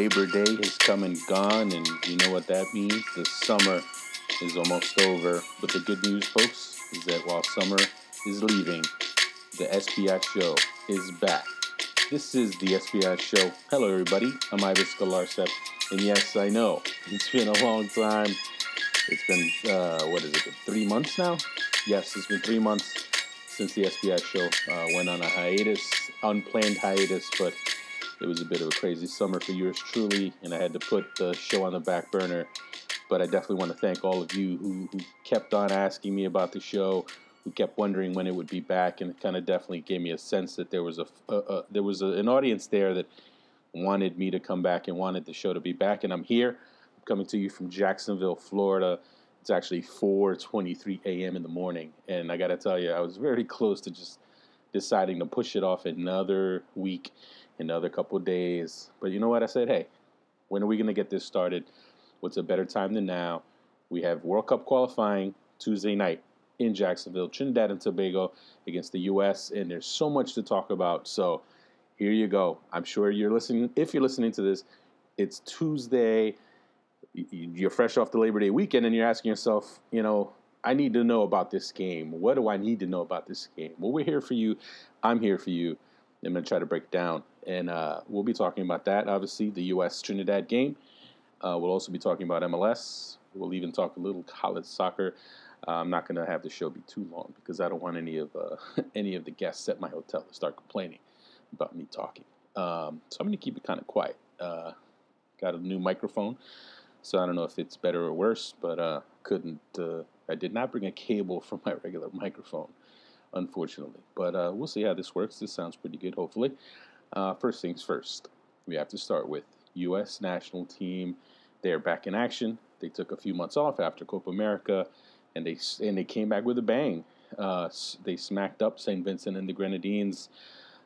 Labor Day has come and gone, and you know what that means? The summer is almost over. But the good news, folks, is that while summer is leaving, the SBI show is back. This is the SBI show. Hello, everybody. I'm Ives Galarcep, and yes, I know it's been a long time. It's been, uh, what is it, three months now? Yes, it's been three months since the SPI show uh, went on a hiatus, unplanned hiatus, but it was a bit of a crazy summer for yours truly, and I had to put the show on the back burner. But I definitely want to thank all of you who, who kept on asking me about the show, who kept wondering when it would be back, and it kind of definitely gave me a sense that there was a, a, a there was a, an audience there that wanted me to come back and wanted the show to be back, and I'm here. I'm coming to you from Jacksonville, Florida. It's actually 4:23 a.m. in the morning, and I got to tell you, I was very close to just deciding to push it off another week another couple days. But you know what? I said, hey, when are we going to get this started? What's a better time than now? We have World Cup qualifying Tuesday night in Jacksonville, Trinidad and Tobago against the U.S., and there's so much to talk about. So here you go. I'm sure you're listening. If you're listening to this, it's Tuesday. You're fresh off the Labor Day weekend, and you're asking yourself, you know, I need to know about this game. What do I need to know about this game? Well, we're here for you. I'm here for you. I'm going to try to break down. And uh, we'll be talking about that, obviously, the U.S. Trinidad game. Uh, we'll also be talking about MLS. We'll even talk a little college soccer. Uh, I'm not going to have the show be too long because I don't want any of uh, any of the guests at my hotel to start complaining about me talking. Um, so I'm going to keep it kind of quiet. Uh, got a new microphone, so I don't know if it's better or worse, but uh, couldn't. I did not bring a cable for my regular microphone unfortunately. But we'll see how this works. This sounds pretty good, hopefully. Uh, first things first, we have to start with U.S. national team. They're back in action. They took a few months off after Copa America, and they and they came back with a bang. Uh, they smacked up St. Vincent and the Grenadines.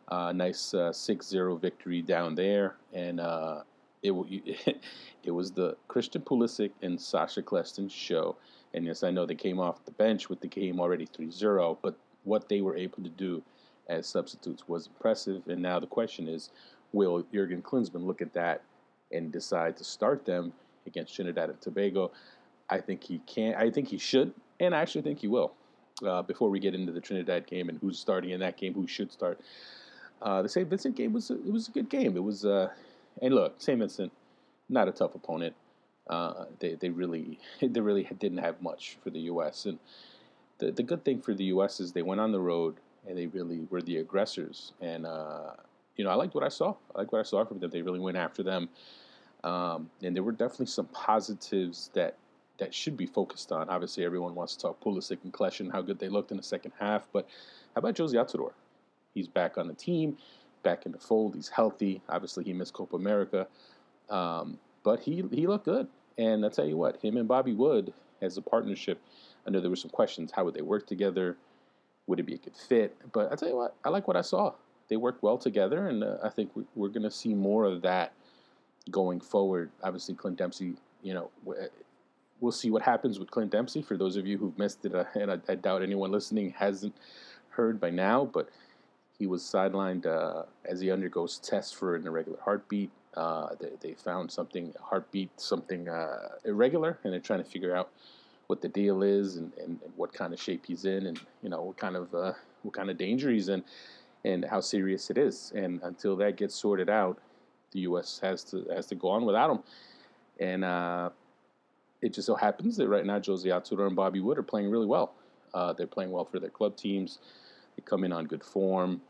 Uh, nice uh, 6-0 victory down there, and uh, it it was the Christian Pulisic and Sacha Kljestan show. And yes, I know they came off the bench with the game already 3-0, but what they were able to do as substitutes was impressive. And now the question is, will Jurgen Klinsmann look at that and decide to start them against Trinidad and Tobago? I think he can. I think he should, and I actually think he will. Uh, before we get into the Trinidad game and who's starting in that game, who should start, uh, the St. Vincent game was a, it was a good game. It was, uh, and look, St. Vincent, not a tough opponent. Uh, they they really they really didn't have much for the U.S. and the, the good thing for the U.S. is they went on the road and they really were the aggressors. And, uh, you know, I liked what I saw. I liked what I saw from them. They really went after them. Um, and there were definitely some positives that that should be focused on. Obviously, everyone wants to talk Pulisic and Kljestan, how good they looked in the second half. But how about Jozy Altidore? He's back on the team, back in the fold. He's healthy. Obviously, he missed Copa America. Um, but he, he looked good. And I'll tell you what, him and Bobby Wood as a partnership – I know there were some questions. How would they work together? Would it be a good fit? But I tell you what, I like what I saw. They worked well together, and uh, I think we, are going to see more of that going forward. Obviously, Clint Dempsey, you know, we'll see what happens with Clint Dempsey. For those of you who've missed it, uh, and I, I doubt anyone listening hasn't heard by now, but he was sidelined uh, as he undergoes tests for an irregular heartbeat. Uh, they, they, found something, heartbeat, something uh, irregular, and they're trying to figure out what the deal is and, and, and, what kind of shape he's in and you know what kind of uh, what kind of danger he's in and how serious it is. And until that gets sorted out, the U.S. has to has to go on without him. And uh, it just so happens that right now Jozy Altidore and Bobby Wood are playing really well. Uh, they're playing well for their club teams. They come in on good form.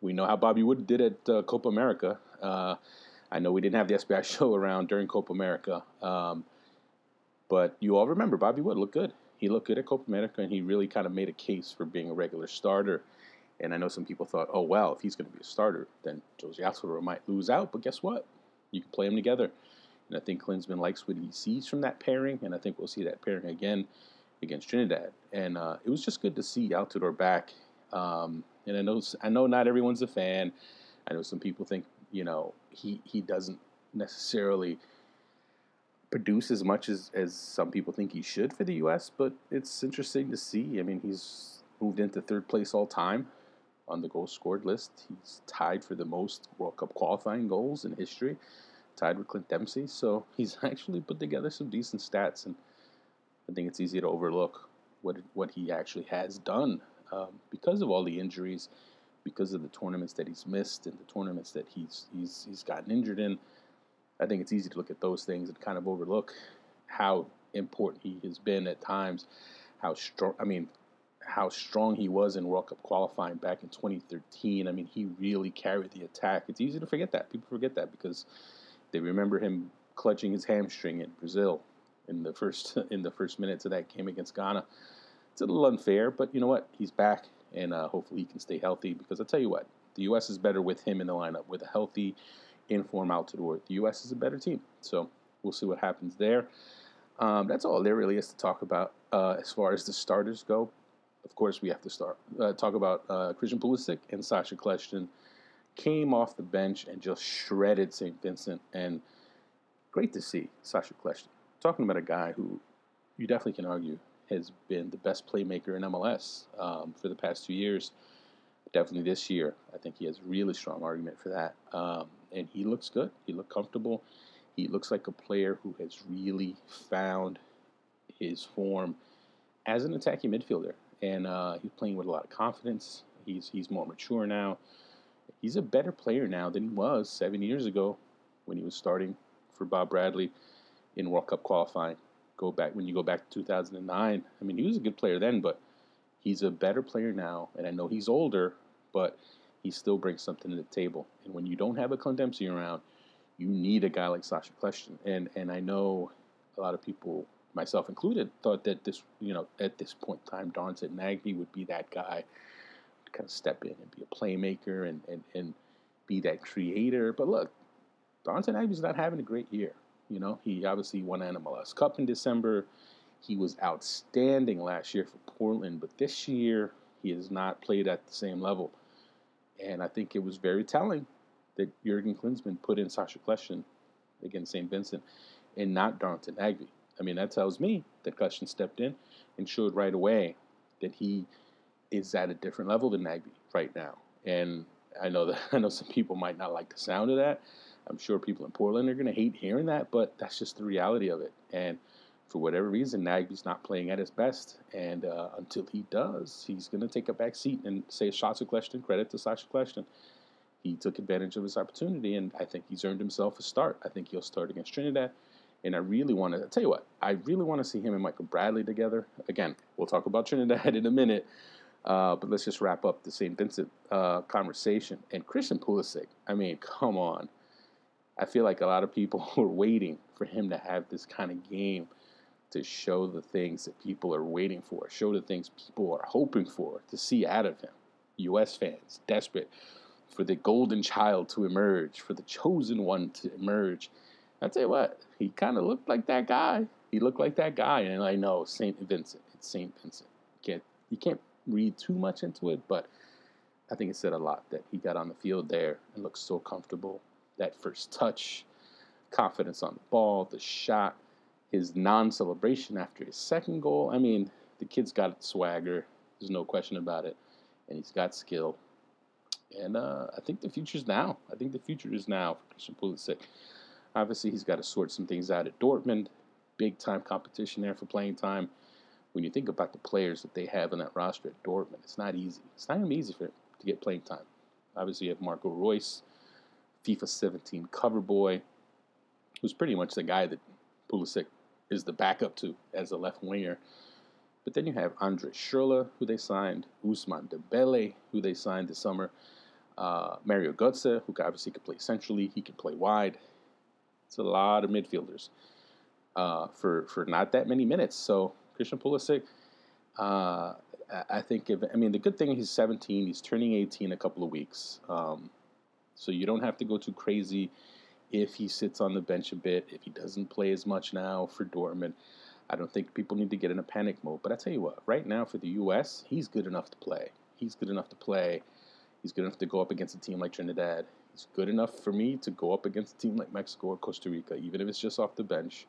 We know how Bobby Wood did at uh, Copa America. Uh, I know we didn't have the SBI show around during Copa America. Um, but you all remember Bobby Wood looked good. He looked good at Copa America, and he really kind of made a case for being a regular starter. And I know some people thought, oh, well, if he's going to be a starter, then Jozy Altidore might lose out. But guess what? You can play them together. And I think Klinsmann likes what he sees from that pairing, and I think we'll see that pairing again against Trinidad. And uh, it was just good to see Altidore back. Um, and I know I know not everyone's a fan. I know some people think you know he he doesn't necessarily produce as much as, as some people think he should for the U.S., but it's interesting to see. I mean, he's moved into third place all time on the goals scored list. He's tied for the most World Cup qualifying goals in history. tied with Clint Dempsey. So he's actually put together some decent stats, and I think it's easy to overlook what what he actually has done um, because of all the injuries, because of the tournaments that he's missed and the tournaments that he's he's he's gotten injured in. I think it's easy to look at those things and kind of overlook how important he has been at times. How strong, I mean, how strong he was in World Cup qualifying back in 2013. I mean, he really carried the attack. It's easy to forget that. People forget that because they remember him clutching his hamstring in Brazil in the first in the first minutes of that game against Ghana. It's a little unfair, but you know what? He's back, and uh, hopefully he can stay healthy. Because I tell you what, the U.S. is better with him in the lineup with a healthy, inform Altidore. The world. The U.S. is a better team, so we'll see what happens there. Um, that's all there really is to talk about uh, as far as the starters go. Of course, we have to start uh, talk about uh, Christian Pulisic and Sacha Kljestan came off the bench and just shredded St. Vincent. And great to see Sacha Kljestan. Talking about a guy who you definitely can argue has been the best playmaker in MLS um, for the past two years. Definitely this year, I think he has really strong argument for that. Um, and he looks good. He looks comfortable. He looks like a player who has really found his form as an attacking midfielder, and uh, he's playing with a lot of confidence. He's he's more mature now he's a better player now than he was seven years ago when he was starting for Bob Bradley in World Cup qualifying. Go back when you go back to 2009. I mean, he was a good player then, but he's a better player now. And I know he's older, but he still brings something to the table. And when you don't have a Clint Dempsey around, you need a guy like Sacha Kljestan. And and I know a lot of people, myself included, thought that this, you know, at this point in time, Darlington Nagbe would be that guy to kind of step in and be a playmaker and, and, and be that creator. But look, Darlington Nagbe's not having a great year. You know, he obviously won MLS Cup in December. He was outstanding last year for Portland, but this year he has not played at the same level. And I think it was very telling that Jurgen Klinsmann put in Sacha Kljestan against St. Vincent and not Darlington Nagbe. I mean, that tells me that Kljestan stepped in and showed right away that he is at a different level than Nagbe right now. And I know that I know some people might not like the sound of that. I'm sure people in Portland are going to hate hearing that, but that's just the reality of it. And for whatever reason, Nagbe's not playing at his best. And uh, until he does, he's going to take a back seat and say shots of question, credit to Sacha Kljestan. He took advantage of his opportunity, and I think he's earned himself a start. I think he'll start against Trinidad. And I really want to tell you what, I really want to see him and Michael Bradley together. Again, we'll talk about Trinidad in a minute. Uh, but let's just wrap up the St. Vincent uh, conversation. And Christian Pulisic, I mean, come on. I feel like a lot of people were waiting for him to have this kind of game to show the things that people are waiting for, show the things people are hoping for to see out of him. U.S. fans desperate for the golden child to emerge, for the chosen one to emerge. I tell you what, he kind of looked like that guy. He looked like that guy, and I know Saint Vincent. It's Saint Vincent. You can't you can't read too much into it, but I think it said a lot that he got on the field there and looked so comfortable. That first touch, confidence on the ball, the shot, his non celebration after his second goal. I mean, the kid's got swagger. There's no question about it. And he's got skill. And uh, I think the future's now. I think the future is now for Christian Pulisic. Obviously, he's got to sort some things out at Dortmund. Big time competition there for playing time when you think about the players that they have in that roster at Dortmund, it's not easy. It's not even easy for him to get playing time. Obviously, you have Marco Reus, FIFA 17 cover boy, who's pretty much the guy that Pulisic is the backup to as a left winger. But then you have Andre Schurrle, who they signed, Ousmane Dembele, who they signed this summer, uh, Mario Götze, who obviously can play centrally, he can play wide. It's a lot of midfielders uh, for for not that many minutes. So Christian Pulisic. Uh, I think if I mean the good thing he's 17. He's turning 18 in a couple of weeks, um, so you don't have to go too crazy if he sits on the bench a bit. If he doesn't play as much now for Dortmund, I don't think people need to get in a panic mode. But I tell you what, right now for the U.S., he's good enough to play. He's good enough to play. He's good enough to go up against a team like Trinidad. He's good enough for me to go up against a team like Mexico or Costa Rica, even if it's just off the bench.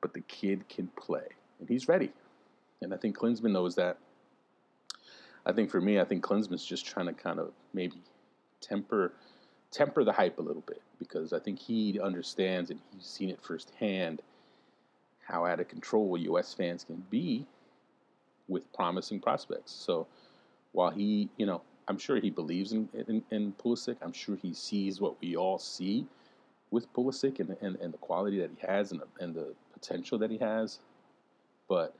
But the kid can play and he's ready. And I think Klinsmann knows that. I think for me, I think Klinsmann's just trying to kind of maybe temper temper the hype a little bit because I think he understands and he's seen it firsthand how out of control U.S. fans can be with promising prospects. So while he, you know, I'm sure he believes in, in, in Pulisic. I'm sure he sees what we all see with Pulisic and, and, and the quality that he has and the, and the potential that he has. But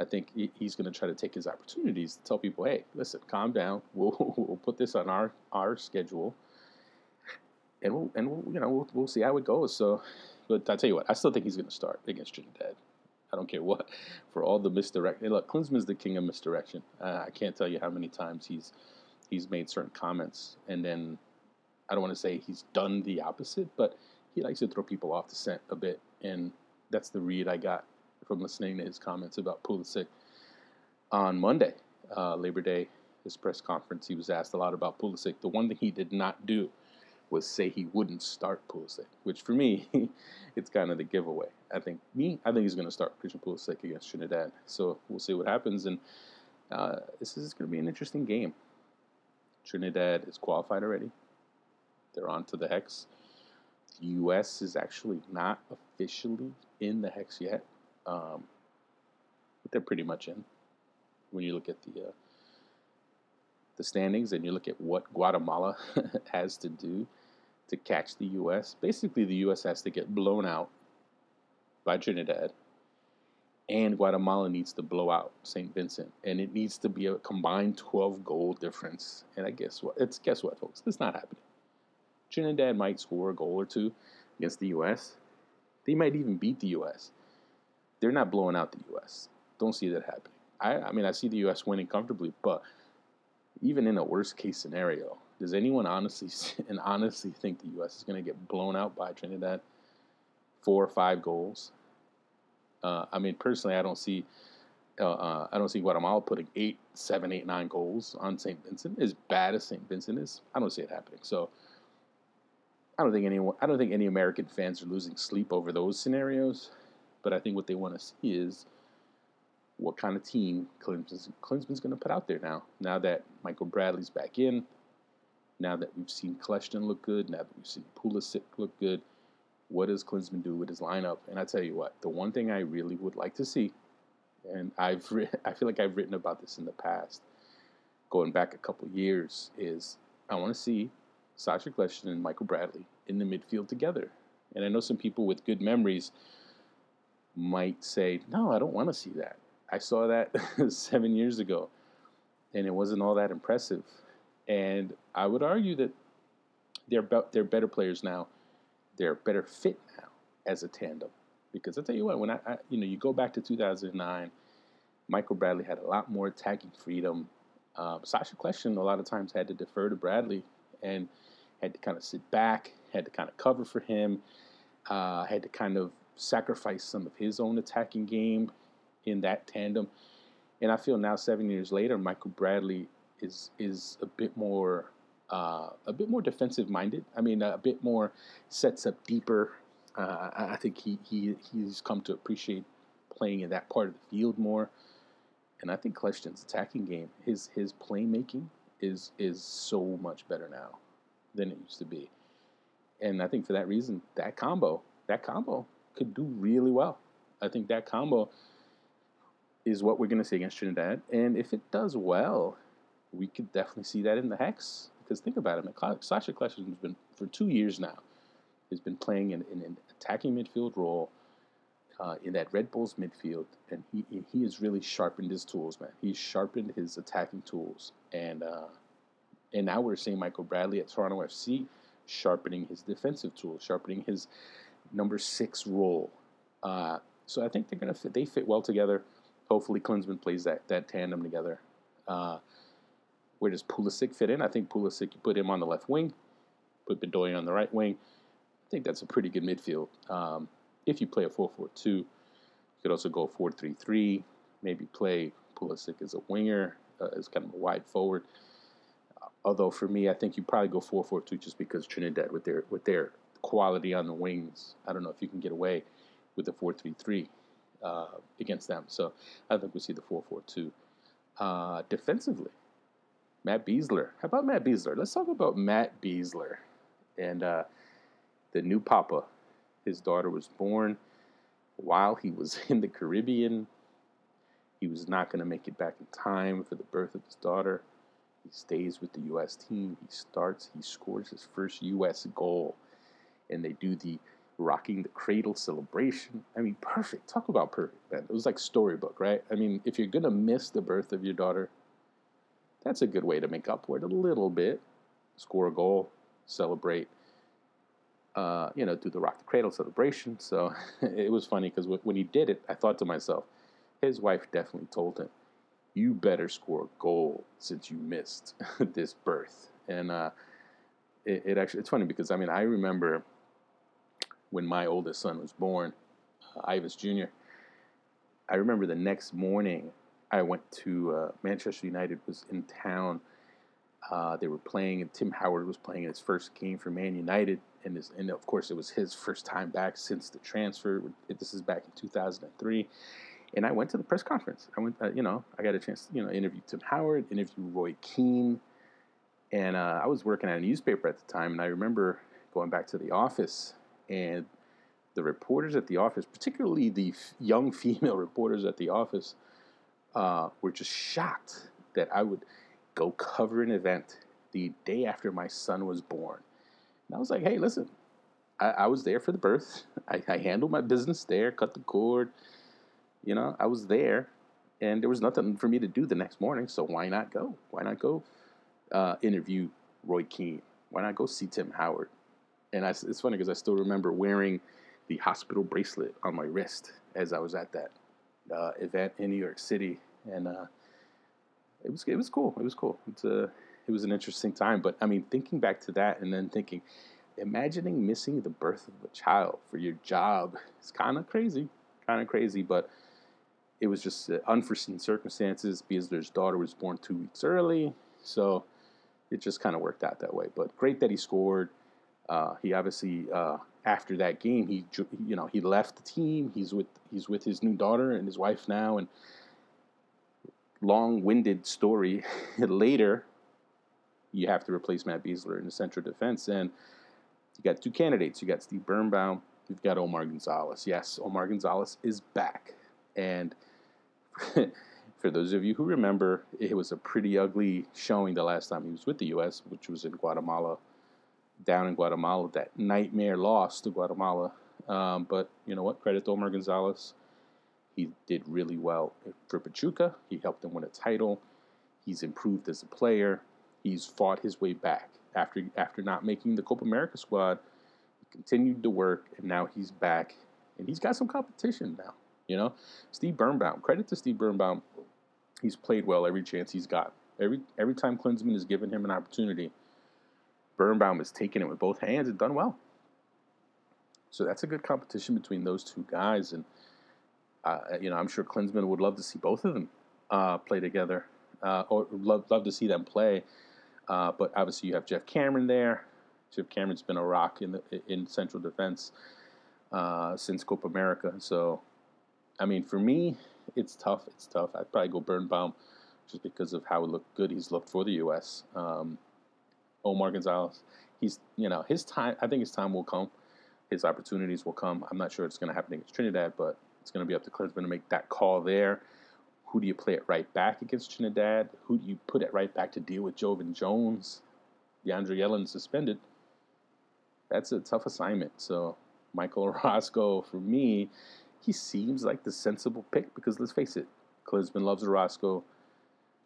I think he's going to try to take his opportunities to tell people, hey, listen, calm down. We'll, we'll put this on our, our schedule. And we'll, and we'll, you know, we'll, we'll see how it goes. So, but I tell you what, I still think he's going to start against Trinidad. I don't care what. For all the misdirection, look, Klinsmann's the king of misdirection. Uh, I can't tell you how many times he's he's made certain comments, and then I don't want to say he's done the opposite, but he likes to throw people off the scent a bit, and that's the read I got from listening to his comments about Pulisic on Monday, uh, Labor Day, his press conference. He was asked a lot about Pulisic. The one thing he did not do was say he wouldn't start Pulisic, which for me, it's kind of the giveaway. I think me, I think he's going to start Christian Pulisic against Trinidad. So we'll see what happens, and uh, this is going to be an interesting game. Trinidad is qualified already. They're on to the Hex. The U.S. is actually not officially in the Hex yet, um, but they're pretty much in. When you look at the uh, the standings and you look at what Guatemala has to do to catch the U.S., basically the U.S. has to get blown out by Trinidad, and Guatemala needs to blow out St. Vincent, and it needs to be a combined 12 goal difference. And I guess what? It's guess what, folks? It's not happening. Trinidad might score a goal or two against the U.S. They might even beat the U.S. They're not blowing out the U.S. Don't see that happening. I, I mean, I see the U.S. winning comfortably, but even in a worst case scenario, does anyone honestly and honestly think the U.S. is going to get blown out by Trinidad? Four or five goals. Uh, I mean, personally, I don't see. Uh, uh, I don't see Guatemala putting eight, seven, eight, nine goals on St. Vincent. As bad as St. Vincent is, I don't see it happening. So, I don't think anyone. I don't think any American fans are losing sleep over those scenarios. But I think what they want to see is what kind of team Klinsmann's, Klinsmann's going to put out there now. Now that Michael Bradley's back in, now that we've seen Kljestan look good, now that we've seen Pulisic look good, what does Klinsmann do with his lineup? And I tell you what, the one thing I really would like to see, and I've I feel like I've written about this in the past, going back a couple years, is I want to see Sacha Kljestan and Michael Bradley in the midfield together. And I know some people with good memories might say, no, I don't want to see that. I saw that seven years ago, and it wasn't all that impressive. And I would argue that they're be- they're better players now. They're better fit now as a tandem. Because I tell you what, when I, I you know you go back to 2009, Michael Bradley had a lot more attacking freedom. Uh, Sacha Kljestan a lot of times had to defer to Bradley and had to kind of sit back, had to kind of cover for him, uh, had to kind of sacrifice some of his own attacking game in that tandem. And I feel now, seven years later, Michael Bradley is is a bit more uh, a bit more defensive minded. I mean, a bit more sets up deeper. Uh, I think he, he he's come to appreciate playing in that part of the field more. And I think Kljestan's attacking game, his his playmaking is is so much better now than it used to be. And I think for that reason, that combo, that combo could do really well. I think that combo is what we're going to see against Trinidad. And if it does well, we could definitely see that in the Hex. Because think about it, man, Sacha Kljestan has been, for two years now, has been playing in, in an attacking midfield role uh, in that Red Bulls midfield. And he, he has really sharpened his tools, man. He's sharpened his attacking tools. And, uh, and now we're seeing Michael Bradley at Toronto FC sharpening his defensive tools, sharpening his number six role. Uh, so I think they're gonna fit, they fit well together hopefully Klinsmann plays that, that tandem together. Uh, where does Pulisic fit in? I think Pulisic, you put him on the left wing, put Bedoya on the right wing. I think that's a pretty good midfield. Um, if you play a 4 4 2, you could also go 4 3 3, maybe play Pulisic as a winger, uh, as kind of a wide forward. Uh, although for me, I think you probably go 4 4 2 just because Trinidad, with their, with their quality on the wings, I don't know if you can get away with the 4 3 3 uh, against them. So I think we see the 4 4 2. Uh, defensively, Matt Besler. How about Matt Besler? Let's talk about Matt Besler. And uh, the new papa, his daughter was born while he was in the Caribbean. He was not going to make it back in time for the birth of his daughter. He stays with the U.S. team. He starts, he scores his first U.S. goal, and they do the rocking the cradle celebration. I mean, perfect. Talk about perfect, man. It was like storybook, right? I mean, if you're going to miss the birth of your daughter, that's a good way to make up for it a little bit. Score a goal, celebrate, uh, you know, do the rock the cradle celebration. So it was funny because when he did it, I thought to myself, his wife definitely told him, "You better score a goal since you missed this birth." And uh, it, it, actually it's funny because I mean I remember when my oldest son was born, uh, Ives Jr. I remember the next morning I went to uh, Manchester United was in town. Uh, they were playing, and Tim Howard was playing his first game for Man United, and, his, and of course it was his first time back since the transfer. This is back in 2003, and I went to the press conference. I went, uh, you know, I got a chance, to, you know, interview Tim Howard, interview Roy Keane, and uh, I was working at a newspaper at the time, and I remember going back to the office, and the reporters at the office, particularly the f- young female reporters at the office, uh, were just shocked that I would go cover an event the day after my son was born. And I was like, hey, listen, I, I was there for the birth. I, I handled my business there, cut the cord, you know, I was there, and there was nothing for me to do the next morning. So why not go? Why not go uh, interview Roy Keane? Why not go see Tim Howard? And I, it's funny because I still remember wearing the hospital bracelet on my wrist as I was at that uh, event in New York City, and uh, it was it was cool. It was cool. It's a it was an interesting time. But I mean, thinking back to that, and then thinking, imagining missing the birth of a child for your job is kind of crazy, kind of crazy. But it was just uh, unforeseen circumstances their daughter was born two weeks early, so it just kind of worked out that way. But great that he scored. Uh, he obviously uh, after that game he you know he left the team. He's with he's with his new daughter and his wife now, and long-winded story. Later, you have to replace Matt Besler in the central defense, and you got two candidates. You got Steve Birnbaum. You've got Omar Gonzalez. Yes, Omar Gonzalez is back, and for those of you who remember, it was a pretty ugly showing the last time he was with the U.S., which was in Guatemala, down in Guatemala. That nightmare loss to Guatemala. Um, but you know what? Credit to Omar Gonzalez. He did really well for Pachuca. He helped them win a title. He's improved as a player. He's fought his way back after after not making the Copa America squad. He continued to work, and now he's back, and he's got some competition now. You know, Steve Birnbaum. Credit to Steve Birnbaum. He's played well every chance he's got. Every every time Klinsmann has given him an opportunity, Birnbaum has taken it with both hands and done well. So that's a good competition between those two guys, and uh, you know I'm sure Klinsmann would love to see both of them uh, play together, uh, or love love to see them play. Uh, but obviously you have Geoff Cameron there. Geoff Cameron's been a rock in the in central defense uh, since Copa America, so I mean, for me, it's tough. It's tough. I'd probably go Birnbaum just because of how good he's looked for the U.S. Um, Omar Gonzalez, he's you know his time. I think his time will come. His opportunities will come. I'm not sure it's going to happen against Trinidad, but it's going to be up to Klinsmann to make that call there. Who do you play it right back against Trinidad? Who do you put it right back to deal with Joevin Jones? DeAndre Yedlin suspended. That's a tough assignment. So Michael Orozco, for me, he seems like the sensible pick because let's face it, Klinsmann loves Orozco.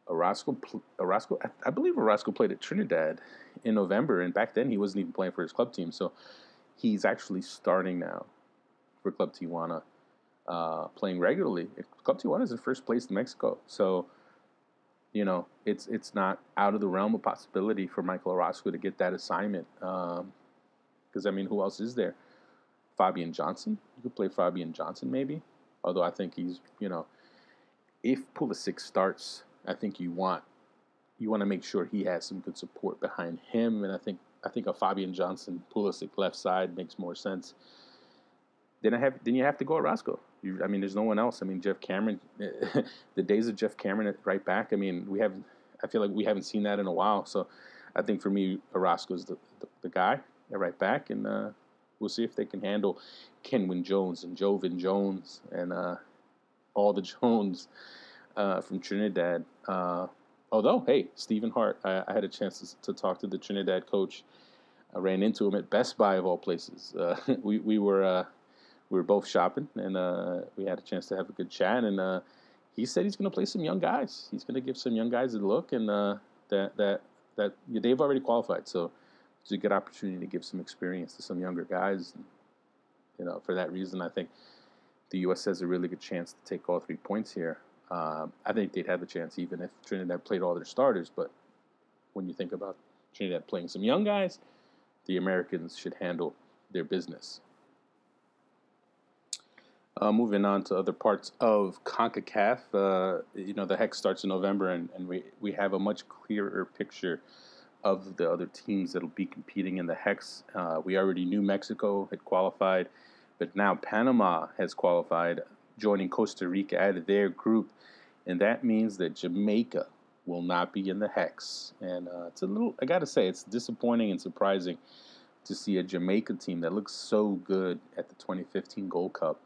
Orozco, Orozco, I believe Orozco played at Trinidad in November, and back then he wasn't even playing for his club team. So he's actually starting now for Club Tijuana, uh, playing regularly. Club Tijuana is in first place in Mexico, so you know it's it's not out of the realm of possibility for Michael Orozco to get that assignment. Because um, I mean, who else is there? Fabian Johnson. You could play Fabian Johnson maybe. Although I think he's, you know, if Pulisic starts, I think you want you want to make sure he has some good support behind him. And I think I think a Fabian Johnson Pulisic left side makes more sense. Then I have then you have to go Orozco. You, I mean, there's no one else. I mean, Geoff Cameron. the days of Geoff Cameron at right back. I mean, we have. I feel like we haven't seen that in a while. So, I think for me, Orozco's the, the, the guy. right back, and uh, we'll see if they can handle Kenwyne Jones and Joevin Jones and uh, all the Jones uh, from Trinidad. Uh, although, hey, Stephen Hart, I, I had a chance to, to, talk to the Trinidad coach. I ran into him at Best Buy of all places. Uh, we we were uh, we were both shopping, and uh, we had a chance to have a good chat. And he said he's going to play some young guys. He's going to give some young guys a look, and that that that they've already qualified. So it's a good opportunity to give some experience to some younger guys. And, you know, for that reason, I think the U.S. has a really good chance to take all three points here. Um, I think they'd have a chance even if Trinidad played all their starters. But when you think about Trinidad playing some young guys, the Americans should handle their business. Uh, moving on to other parts of CONCACAF, uh, you know, the hex starts in November, and, and we, we have a much clearer picture of the other teams that'll be competing in the hex. Uh, we already knew Mexico had qualified, but now Panama has qualified, joining Costa Rica out of their group, and that means that Jamaica will not be in the hex. And uh, it's a little, I got to say, it's disappointing and surprising to see a Jamaica team that looks so good at the 2015 Gold Cup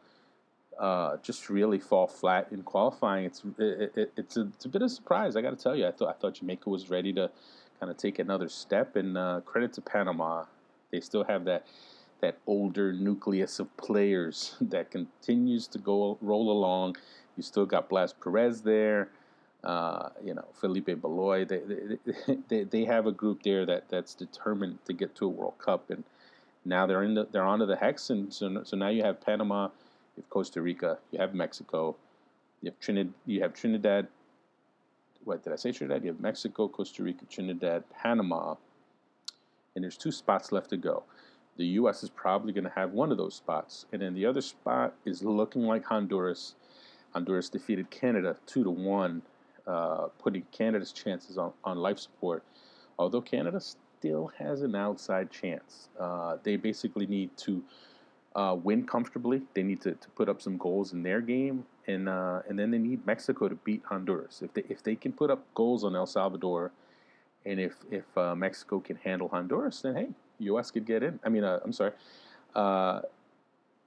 uh, just really fall flat in qualifying. It's it, it, it's a it's a bit of a surprise. I got to tell you, I thought I thought Jamaica was ready to kind of take another step. And uh, credit to Panama, they still have that that older nucleus of players that continues to go roll along. You still got Blas Perez there. Uh, you know, Felipe Baloy. They, they, they, they have a group there that, that's determined to get to a World Cup, and now they're in the, they're onto the hex, and so so now you have Panama you have Costa Rica, you have Mexico, you have Trinidad, you have Trinidad. What did I say? Trinidad. You have Mexico, Costa Rica, Trinidad, Panama, and there's two spots left to go. The U.S. is probably going to have one of those spots, and then the other spot is looking like Honduras. Honduras defeated Canada two to one, uh, putting Canada's chances on, on life support. Although Canada still has an outside chance, uh, they basically need to uh, win comfortably. They need to, to put up some goals in their game, and uh, and then they need Mexico to beat Honduras. If they if they can put up goals on El Salvador, and if if uh, Mexico can handle Honduras, then hey, U.S. could get in. I mean, uh, I'm sorry, uh,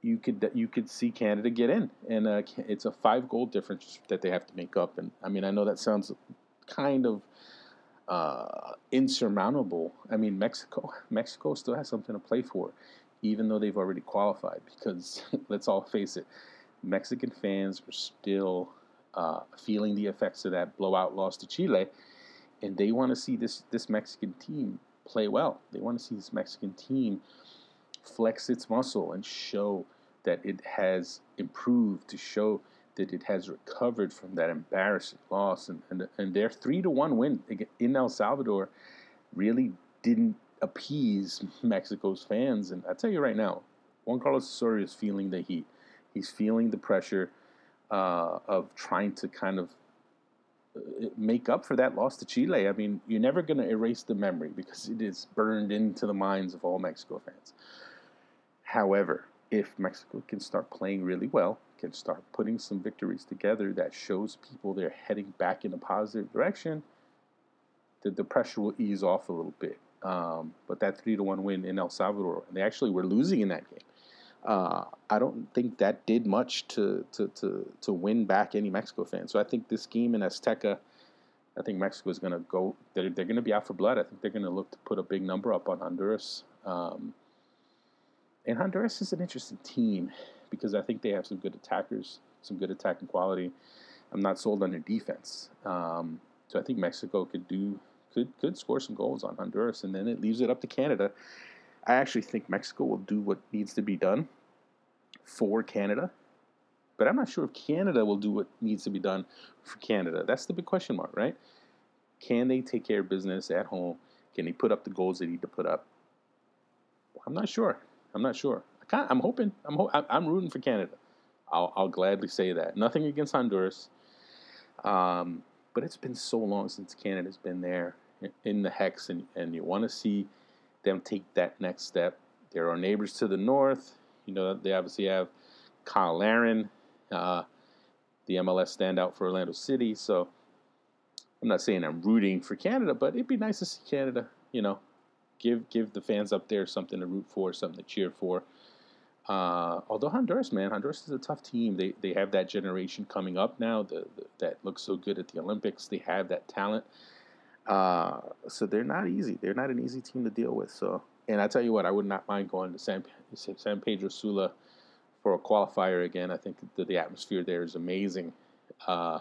you could you could see Canada get in, and uh, it's a five goal difference that they have to make up. And I mean, I know that sounds kind of insurmountable. I mean, Mexico Mexico still has something to play for even though they've already qualified. Because let's all face it, Mexican fans are still uh, feeling the effects of that blowout loss to Chile, and they want to see this this Mexican team play well. They want to see this Mexican team flex its muscle and show that it has improved, to show that it has recovered from that embarrassing loss. And, and, and their 3 to 1 win in El Salvador really didn't appease Mexico's fans. And I tell you right now, Juan Carlos Osorio is feeling the heat. He's feeling the pressure uh, of trying to kind of make up for that loss to Chile. I mean, you're never going to erase the memory because it is burned into the minds of all Mexico fans. However, if Mexico can start playing really well, can start putting some victories together that shows people they're heading back in a positive direction, the, the pressure will ease off a little bit. Um, but that three to one win in El Salvador, and they actually were losing in that game. Uh, I don't think that did much to, to, to, to win back any Mexico fans. So I think this game in Azteca, I think Mexico is going to go. They're, they're going to be out for blood. I think they're going to look to put a big number up on Honduras. Um, and Honduras is an interesting team because I think they have some good attackers, some good attacking quality. I'm not sold on their defense. Um, so I think Mexico could do could could score some goals on Honduras, and then it leaves it up to Canada. I actually think Mexico will do what needs to be done for Canada, but I'm not sure if Canada will do what needs to be done for Canada. That's the big question mark, right? Can they take care of business at home? Can they put up the goals they need to put up? I'm not sure. I'm not sure. I am hoping. I'm ho- I'm rooting for Canada. I'll, I'll gladly say that. Nothing against Honduras, um, but it's been so long since Canada's been there in the hex and, and you want to see them take that next step. There are neighbors to the north. You know, they obviously have Kyle Larin, uh, the MLS standout for Orlando City. So I'm not saying I'm rooting for Canada, but it'd be nice to see Canada, you know, give give the fans up there something to root for, something to cheer for. Uh, although Honduras, man, Honduras is a tough team. They they have that generation coming up now the, the, that looks so good at the Olympics. They have that talent. Uh, so they're not easy. They're not an easy team to deal with. So, and I tell you what, I would not mind going to San San Pedro Sula for a qualifier again. I think the, the atmosphere there is amazing. Uh,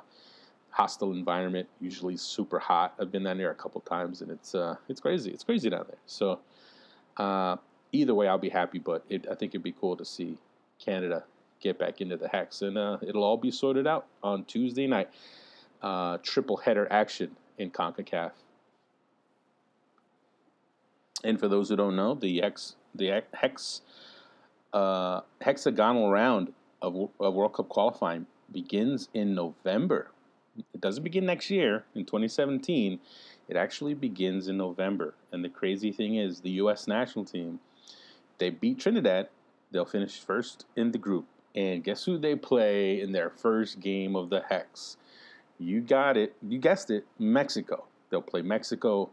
hostile environment, usually super hot. I've been down there a couple times, and it's uh, it's crazy. It's crazy down there. So, uh, either way, I'll be happy. But it, I think it'd be cool to see Canada get back into the hex, and uh, it'll all be sorted out on Tuesday night. Uh, triple header action in CONCACAF. And for those who don't know, the hex the hex uh, hexagonal round of, of World Cup qualifying begins in November. It doesn't begin next year in 2017. It actually begins in November. And the crazy thing is, the U.S. national team, they beat Trinidad. They'll finish first in the group. And guess who they play in their first game of the Hex? You got it. You guessed it. Mexico. They'll play Mexico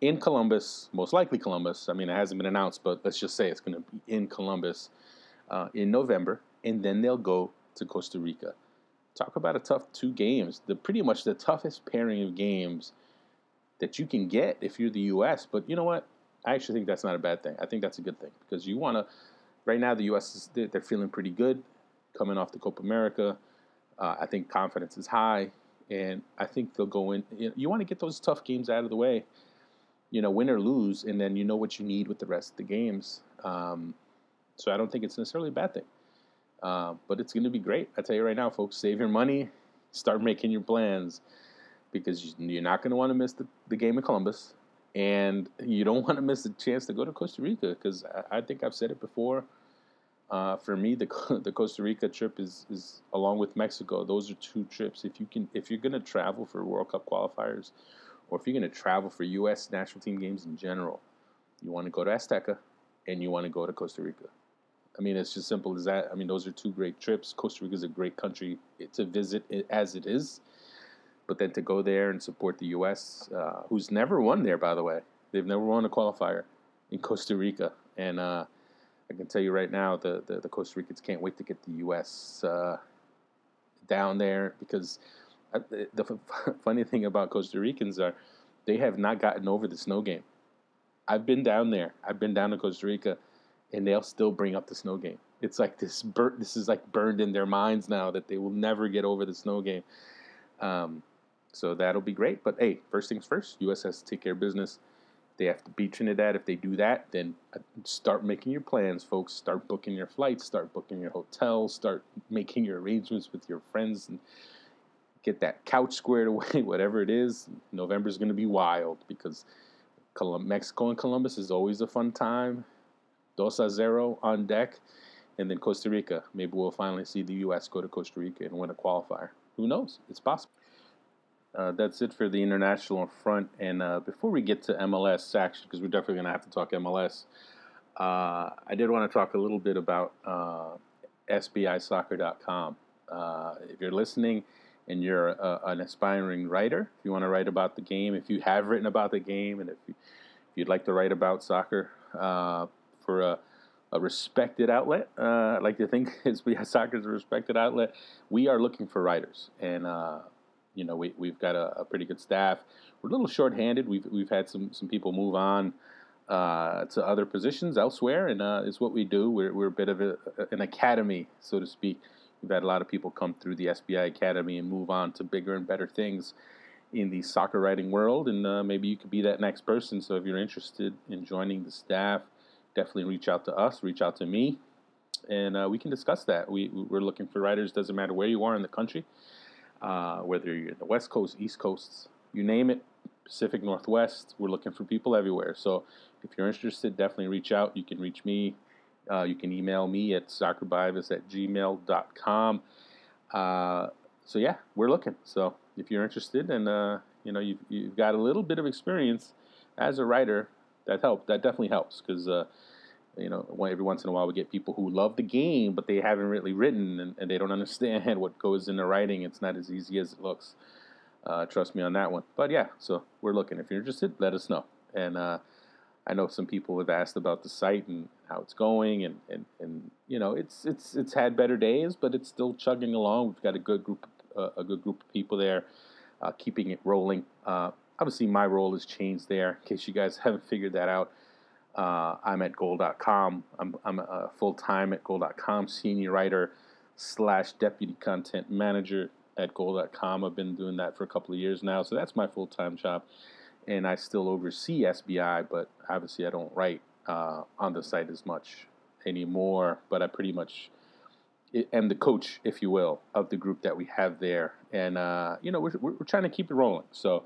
in Columbus, most likely Columbus. I mean, it hasn't been announced, but let's just say it's going to be in Columbus uh, in November. And then they'll go to Costa Rica talk about a tough two games. The pretty much the toughest pairing of games that you can get if you're the U.S. But you know what? I actually think that's not a bad thing. I think that's a good thing because you want to. Right now, the U.S. is they're feeling pretty good coming off the Copa America. Uh, I think confidence is high, and I think they'll go in. You, want to get those tough games out of the way. You know, win or lose, and then you know what you need with the rest of the games. Um, so I don't think it's necessarily a bad thing. Uh, but it's going to be great. I tell you right now, folks, save your money, start making your plans because you're not going to want to miss the, the game in Columbus. And you don't want to miss the chance to go to Costa Rica because I, I, think I've said it before. Uh, for me, the the Costa Rica trip is is along with Mexico. Those are two trips. If you can, if you're to travel for World Cup qualifiers, or if you're to travel for U.S. national team games in general, you want to go to Azteca, and you want to go to Costa Rica. I mean, it's just simple as that. I mean, those are two great trips. Costa Rica is a great country to visit as it is, but then to go there and support the U.S., uh, who's never won there, by the way. They've never won a qualifier in Costa Rica, and uh, I can tell you right now, the, the, the Costa Ricans can't wait to get the U.S. Uh, down there because uh, the, the funny thing about Costa Ricans are they have not gotten over the snow game. I've been down there. I've been down to Costa Rica and they'll still bring up the snow game. It's like this bur- this is like burned in their minds now that they will never get over the snow game. Um, so that'll be great. But hey, first things first, US has to take care of business. They have to beat Trinidad. If they do that, then uh, start making your plans, folks. Start booking your flights, start booking your hotels, start making your arrangements with your friends, and get that couch squared away, whatever it is. November is going to be wild because Mexico and Columbus is always a fun time. Dos a zero on deck. And then Costa Rica. Maybe we'll finally see the U.S. go to Costa Rica and win a qualifier. Who knows? It's possible. Uh, that's it for the international front. And uh, before we get to MLS action, because we're definitely going to have to talk MLS, uh, I did want to talk a little bit about uh, SBIsoccer.com. Uh, if you're listening and you're a, an aspiring writer, if you want to write about the game, if you have written about the game, and if, you, you'd like to write about soccer, uh, for a, a respected outlet. Uh, I like to think SBI Soccer is a respected outlet. We are looking for writers, and uh, you know we we've got a, a, pretty good staff. We're a little short-handed. We've we've had some some people move on uh, to other positions elsewhere, and uh, it's what we do. We're we're a bit of a, an academy, so to speak. We've had a lot of people come through the SBI Academy and move on to bigger and better things in the soccer writing world, and uh, maybe you could be that next person. So if you're interested in joining the staff definitely reach out to us, reach out to me, and uh, we can discuss that. We, we're looking for writers, doesn't matter where you are in the country, uh, whether you're the West Coast, East Coast, you name it, Pacific Northwest, we're looking for people everywhere. So if you're interested, definitely reach out. You can reach me. Uh, you can email me at soccerbyives at gmail.com. Uh, so yeah, we're looking. So if you're interested and uh, you know you've, you've got a little bit of experience as a writer, that helps. That definitely helps because uh, you know every once in a while we get people who love the game but they haven't really written and, and they don't understand what goes into writing. It's not as easy as it looks. Uh, trust me on that one. But yeah, so we're looking. If you're interested, let us know. And uh, I know some people have asked about the site and how it's going, and, and, and you know it's it's it's had better days, but it's still chugging along. We've got a good group uh, a good group of people there, uh, keeping it rolling. Uh, obviously, my role has changed there. In case you guys haven't figured that out, uh, I'm at Goal.com. I'm I'm full time at Goal.com, senior writer slash deputy content manager at Goal.com. I've been doing that for a couple of years now, so that's my full time job and I still oversee SBI, but obviously I don't write uh, on the site as much anymore. But I pretty much am the coach, if you will, of the group that we have there, and uh, you know we're, we're trying to keep it rolling. So.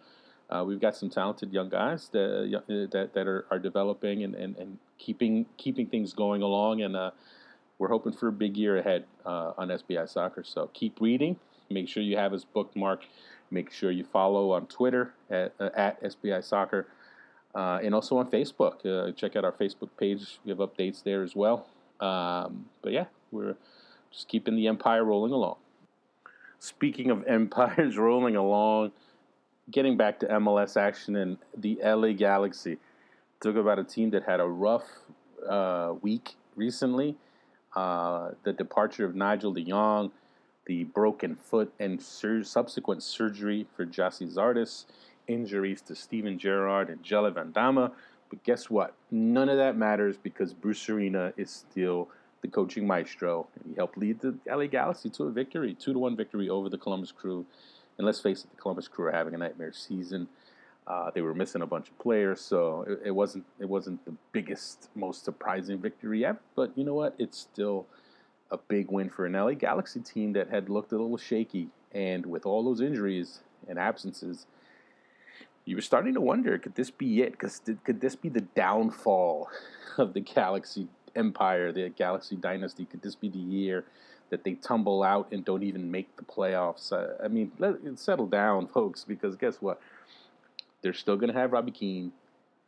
Uh, we've got some talented young guys that that, that are, are developing and, and, and keeping keeping things going along, and uh, we're hoping for a big year ahead uh, on SBI Soccer. So keep reading. Make sure you have us bookmarked Make sure you follow on Twitter at, uh, at SBI Soccer uh, and also on Facebook. Uh, check out our Facebook page. We have updates there as well. Um, but yeah, we're just keeping the empire rolling along. Speaking of empires rolling along, getting back to MLS action and the LA Galaxy. Talk about a team that had a rough uh, week recently. Uh, the departure of Nigel de Jong, the broken foot and sur- subsequent surgery for Gyasi Zardes, injuries to Steven Gerrard and Jelle Van Damme. But guess what? None of that matters because Bruce Arena is still the coaching maestro. He helped lead the LA Galaxy to a victory, 2 to 1 victory over the Columbus Crew. And let's face it, the Columbus Crew are having a nightmare season. Uh, they were missing a bunch of players, so it, it, wasn't it wasn't the biggest, most surprising victory yet. But you know what? It's still a big win for an LA Galaxy team that had looked a little shaky. And with all those injuries and absences, you were starting to wonder could this be it? Because could this be the downfall of the Galaxy empire, the Galaxy dynasty? Could this be the year that they tumble out and don't even make the playoffs? I mean, let settle down, folks, because guess what? They're still going to have Robbie Keane.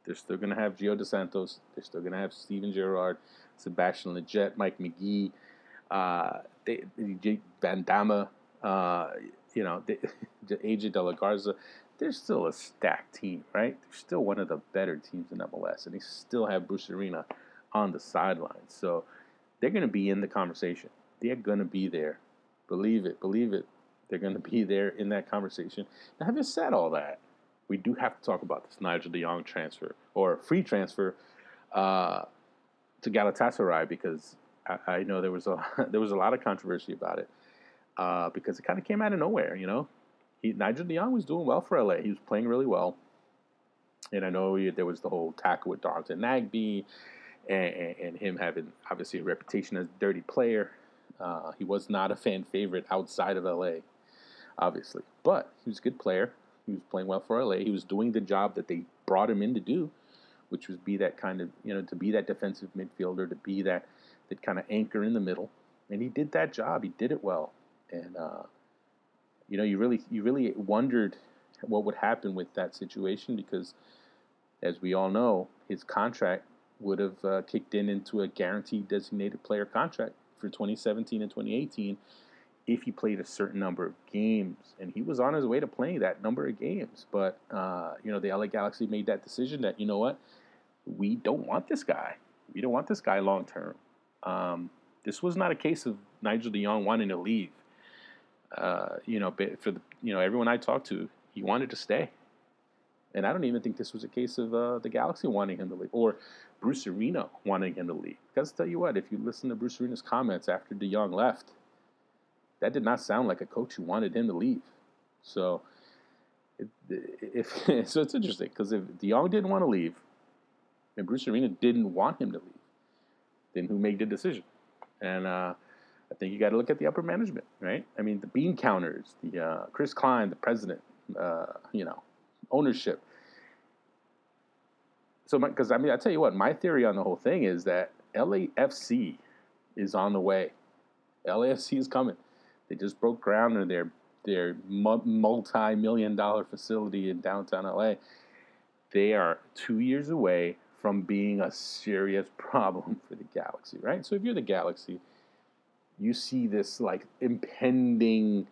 They're still going to have Gio Dos Santos. They're still going to have Steven Gerrard, Sebastian Lletget, Mike Magee, uh, they, Van Damme, uh, you know, they, AJ De La Garza, they're still a stacked team, right? They're still one of the better teams in MLS, and they still have Bruce Arena on the sidelines. So they're going to be in the conversation. They're going to be there. Believe it, believe it. They're going to be there in that conversation. Now, having said all that, we do have to talk about this Nigel de Jong transfer or free transfer uh, to Galatasaray because I, I know there was a there was a lot of controversy about it uh, because it kind of came out of nowhere. You know, he, Nigel de Jong was doing well for LA. He was playing really well, and I know he, there was the whole tackle with Darlington Nagbe, and, and, and, him having obviously a reputation as a dirty player. Uh, he was not a fan favorite outside of LA, obviously, but he was a good player. He was playing well for LA. He was doing the job that they brought him in to do, which was be that kind of you know to be that defensive midfielder, to be that that kind of anchor in the middle, and he did that job. He did it well, and uh, you know, you really you really wondered what would happen with that situation because, as we all know, his contract would have uh, kicked in into a guaranteed designated player contract for 2017 and 2018 if he played a certain number of games, and he was on his way to playing that number of games. But uh, you know, the LA Galaxy made that decision that you know what, we don't want this guy. We don't want this guy long term. Um, this was not a case of Nigel de Jong wanting to leave. Uh, you know, for the you know everyone I talked to, he wanted to stay, and I don't even think this was a case of uh, the Galaxy wanting him to leave or Bruce Arena wanting him to leave. Because tell you what, if you listen to Bruce Arena's comments after de Jong left, that did not sound like a coach who wanted him to leave. So, if so, it's interesting because if de Jong didn't want to leave, and Bruce Arena didn't want him to leave then who made the decision? And uh, I think you got to look at the upper management, right? I mean, the bean counters, the uh, Chris Klein, the president, uh, you know, ownership. So, because I mean, I tell you what, my theory on the whole thing is that LAFC is on the way. LAFC is coming. They just broke ground on their their multi-million dollar facility in downtown LA. They are two years away from being a serious problem for the galaxy, right? So if you're the galaxy, you see this like impending,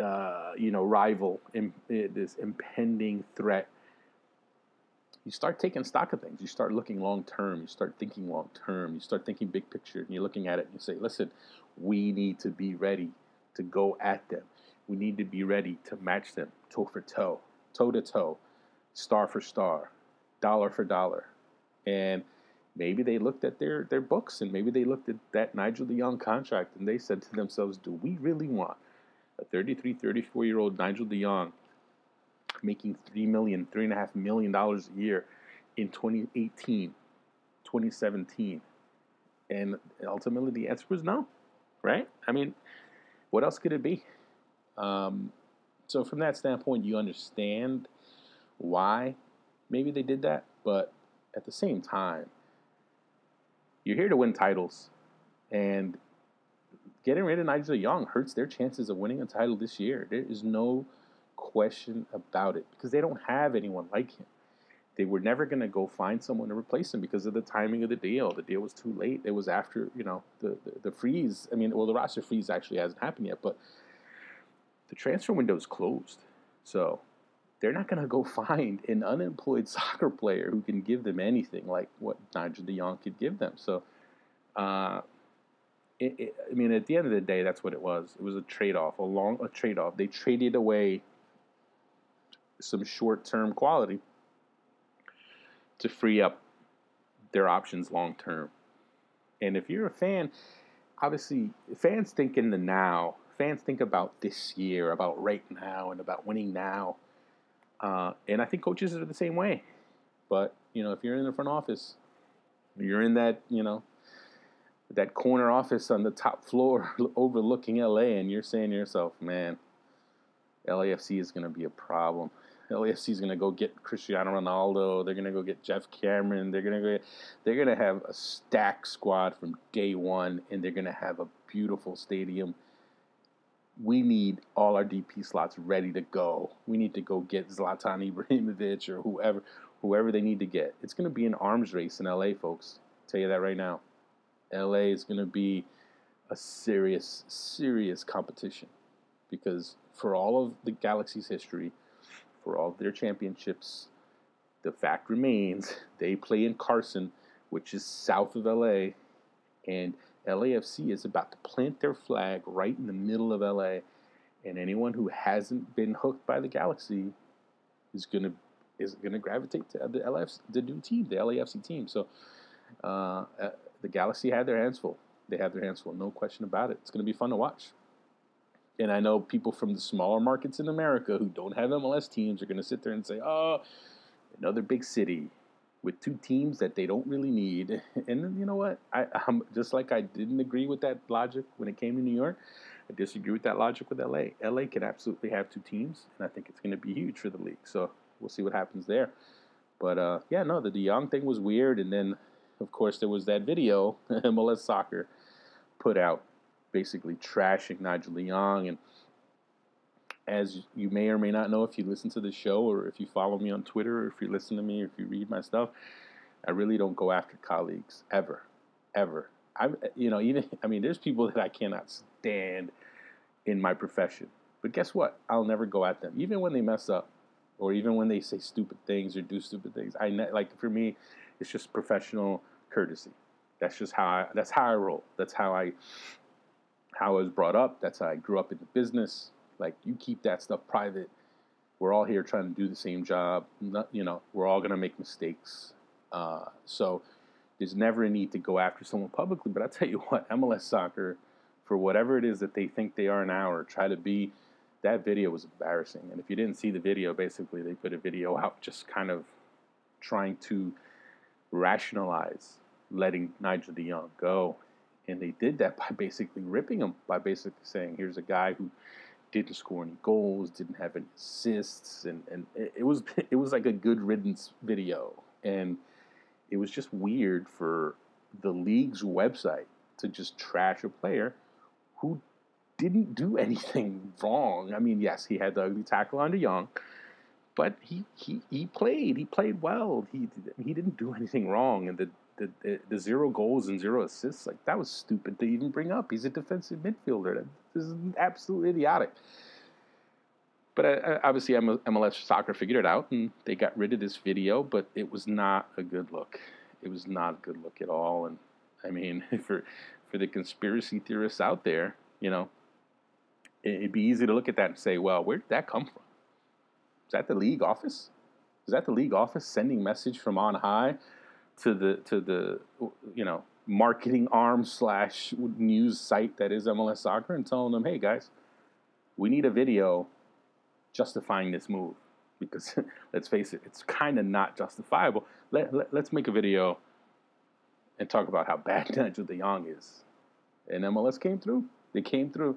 uh, you know, rival, this impending threat you start taking stock of things. You start looking long term. You start thinking long term. You start thinking big picture. And you're looking at it and you say, listen, we need to be ready to go at them. We need to be ready to match them toe for toe, toe to toe, star for star, dollar for dollar. And maybe they looked at their, their books and maybe they looked at that Nigel de Jong contract and they said to themselves, do we really want a 33, 34 year old Nigel De Jong making three million, three and a half million dollars a year in 2018, 2017? And ultimately, the answer was no, right? I mean, what else could it be? Um, so, from that standpoint, you understand why maybe they did that, but at the same time, you're here to win titles, and getting rid of Nigel Young hurts their chances of winning a title this year. There is no question about it because they don't have anyone like him. They were never going to go find someone to replace him because of the timing of the deal. The deal was too late. It was after you know the the, the freeze. I mean, well, the roster freeze actually hasn't happened yet, but the transfer window is closed. So they're not going to go find an unemployed soccer player who can give them anything like what Nigel de Jong could give them. So, uh, it, it, I mean, at the end of the day, that's what it was. It was a trade off, a long a trade off. They traded away some short term quality to free up their options long term. And if you're a fan, obviously fans think in the now. Fans think about this year, about right now, and about winning now. Uh, and I think coaches are the same way. But you know, if you're in the front office, you're in that you know that corner office on the top floor overlooking LA, and you're saying to yourself, "Man, LAFC is going to be a problem." LAFC is going to go get Cristiano Ronaldo. They're going to go get Geoff Cameron. They're going to go. They're going to have a stack squad from day one, and they're going to have a beautiful stadium. We need all our DP slots ready to go. We need to go get Zlatan Ibrahimovic or whoever, whoever they need to get. It's going to be an arms race in LA, folks. I'll tell you that right now. LA is going to be a serious, serious competition because for all of the Galaxy's history for all of their championships. The fact remains they play in Carson, which is south of LA, and LAFC is about to plant their flag right in the middle of LA. And anyone who hasn't been hooked by the Galaxy is gonna is gonna gravitate to the LAFC, the new team, the LAFC team. So uh, uh, the Galaxy had their hands full. They have their hands full, no question about it. It's gonna be fun to watch. And I know people from the smaller markets in America who don't have MLS teams are going to sit there and say, oh, another big city with two teams that they don't really need. And you know what? I, I'm just like I didn't agree with that logic when it came to New York. I disagree with that logic with LA. LA can absolutely have two teams, and I think it's going to be huge for the league. So we'll see what happens there. But uh, yeah, no, the de Jong thing was weird, and then of course there was that video MLS Soccer put out basically trashing Nigel de Jong. And as you may or may not know, if you listen to the show or if you follow me on Twitter or if you listen to me or if you read my stuff, I really don't go after colleagues ever, ever. I, you know, even I mean, there's people that I cannot stand in my profession, but guess what? I'll never go at them, even when they mess up, or even when they say stupid things or do stupid things. I like for me, it's just professional courtesy. That's just how I. That's how I roll. That's how I how I was brought up. That's how I grew up in the business. Like you keep that stuff private. We're all here trying to do the same job. Not, you know, we're all gonna make mistakes. Uh, so there's never a need to go after someone publicly. But I tell you what, MLS soccer, for whatever it is that they think they are now or try to be, that video was embarrassing. And if you didn't see the video, basically they put a video out just kind of trying to rationalize letting Nigel de Jong go and they did that by basically ripping him, by basically saying, here's a guy who didn't score any goals, didn't have any assists, and, and it was it was like a good riddance video. And it was just weird for the league's website to just trash a player who didn't do anything wrong. I mean, yes, he had the ugly tackle on de Jong, but he, he, he played. He played well. He he didn't do anything wrong, and the the, the, zero goals and zero assists, like that was stupid to even bring up. He's a defensive midfielder. This is absolutely idiotic. but uh, obviously MLS soccer figured it out and they got rid of this video, but it was not a good look. It was not a good look at all. And I mean, for for the conspiracy theorists out there, you know, it'd be easy to look at that and say, well, where did that come from? Is that the league office? Is that the league office sending message from on high to the to the you know marketing arm slash news site that is MLS Soccer and telling them, hey guys, we need a video justifying this move because let's face it, it's kind of not justifiable. Let, let, us make a video and talk about how bad Nigel De Jong is. And MLS came through. They came through.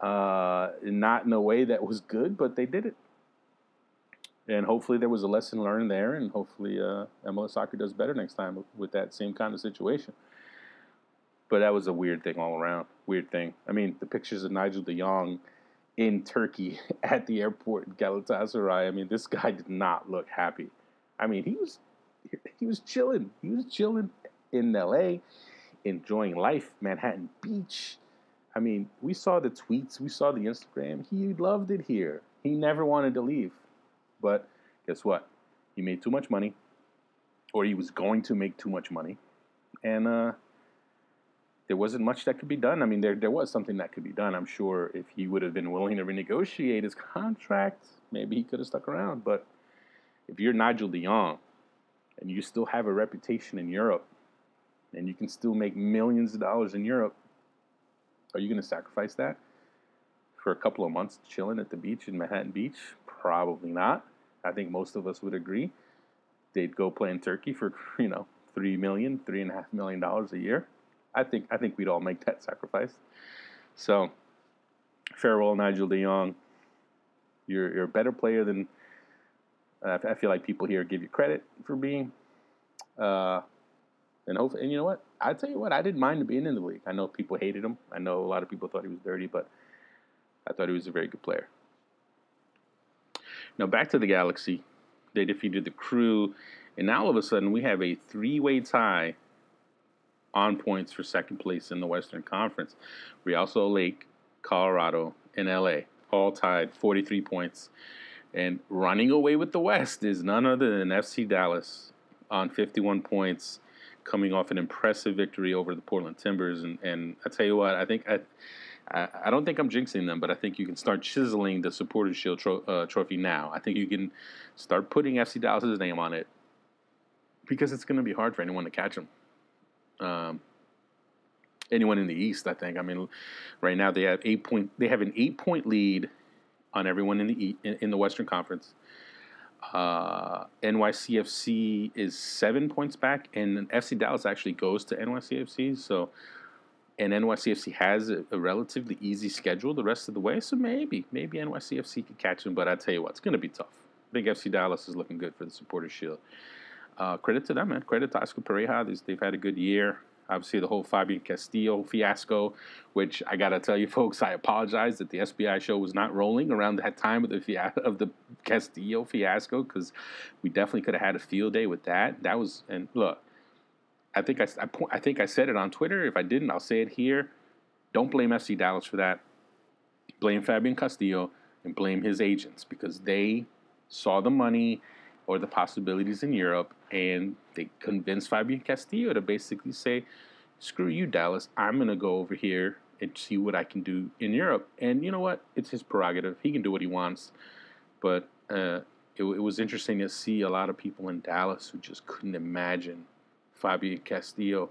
Uh, not in a way that was good, but they did it. And hopefully there was a lesson learned there, and hopefully uh, MLS soccer does better next time with that same kind of situation. But that was a weird thing all around. Weird thing. I mean, the pictures of Nigel De Jong in Turkey at the airport in Galatasaray. I mean, this guy did not look happy. I mean, he was he was chilling. He was chilling in L.A., enjoying life, Manhattan Beach. I mean, we saw the tweets, we saw the Instagram. He loved it here. He never wanted to leave. But guess what? He made too much money, or he was going to make too much money, and uh, there wasn't much that could be done. I mean, there there was something that could be done. I'm sure if he would have been willing to renegotiate his contract, maybe he could have stuck around. But if you're Nigel De Jong and you still have a reputation in Europe, and you can still make millions of dollars in Europe, are you going to sacrifice that for a couple of months chilling at the beach in Manhattan Beach? Probably not. I think most of us would agree. They'd go play in Turkey for you know three million, three and a half million dollars a year I think I think we'd all make that sacrifice. So, farewell, Nigel De Jong. You're you're a better player than uh, I feel like people here give you credit for being. Uh, and hopefully, and you know what? I tell you what, I didn't mind being in the league. I know people hated him. I know a lot of people thought he was dirty, but I thought he was a very good player. Now back to the Galaxy. They defeated the Crew, and now all of a sudden we have a three-way tie on points for second place in the Western Conference. Salt Lake, Colorado, and LA all tied 43 points. And running away with the West is none other than FC Dallas on 51 points, coming off an impressive victory over the Portland Timbers. And, and I tell you what, I think I, I, don't think I'm jinxing them, but I think you can start chiseling the Supporters Shield tro- uh, trophy now. I think you can start putting FC Dallas's name on it because it's going to be hard for anyone to catch them um, anyone in the East. I think. I mean, right now they have eight point. They have an eight point lead on everyone in the in, in the Western Conference. Uh, NYCFC is seven points back, and FC Dallas actually goes to NYCFC. So, and NYCFC has a, a, relatively easy schedule the rest of the way. So maybe, maybe NYCFC could catch them. But I tell you what, it's going to be tough. I think FC Dallas is looking good for the Supporters Shield uh, credit to them, man. Credit to Oscar Pareja. They've had a good year. Obviously, the whole Fabian Castillo fiasco, which I gotta tell you, folks, I apologize that the SBI show was not rolling around that time of the fia- of the Castillo fiasco because we definitely could have had a field day with that. That was and look, I think I, I, I think I said it on Twitter. If I didn't, I'll say it here. Don't blame FC Dallas for that. Blame Fabian Castillo and blame his agents because they saw the money or the possibilities in Europe, and they convinced Fabian Castillo to basically say, "Screw you, Dallas. I'm going to go over here and see what I can do in Europe." And you know what? It's his prerogative. He can do what he wants. But uh, it, it was interesting to see a lot of people in Dallas who just couldn't imagine Fabian Castillo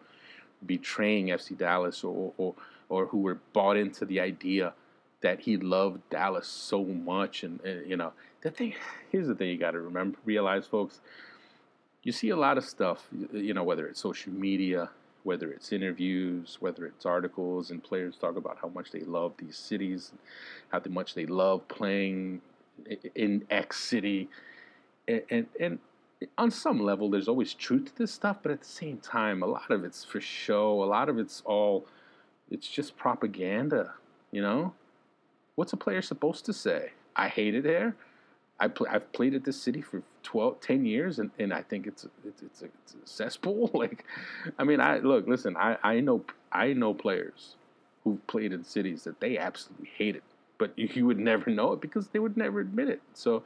betraying FC Dallas or, or or who were bought into the idea that he loved Dallas so much and, and you know the thing here's the thing you got to remember realize folks. You see a lot of stuff you know whether it's social media whether it's interviews whether it's articles and players talk about how much they love these cities how much they love playing in x city. And, and, and on some level there's always truth to this stuff but at the same time a lot of it's for show a lot of it's all it's just propaganda you know what's a player supposed to say i hate it here I play, I've played at this city for 12, 10 years, and, and I think it's a, it's, it's, a, it's a cesspool. like, I mean, I look, listen, I, I know I know players who've played in cities that they absolutely hated. but you would never know it because they would never admit it. So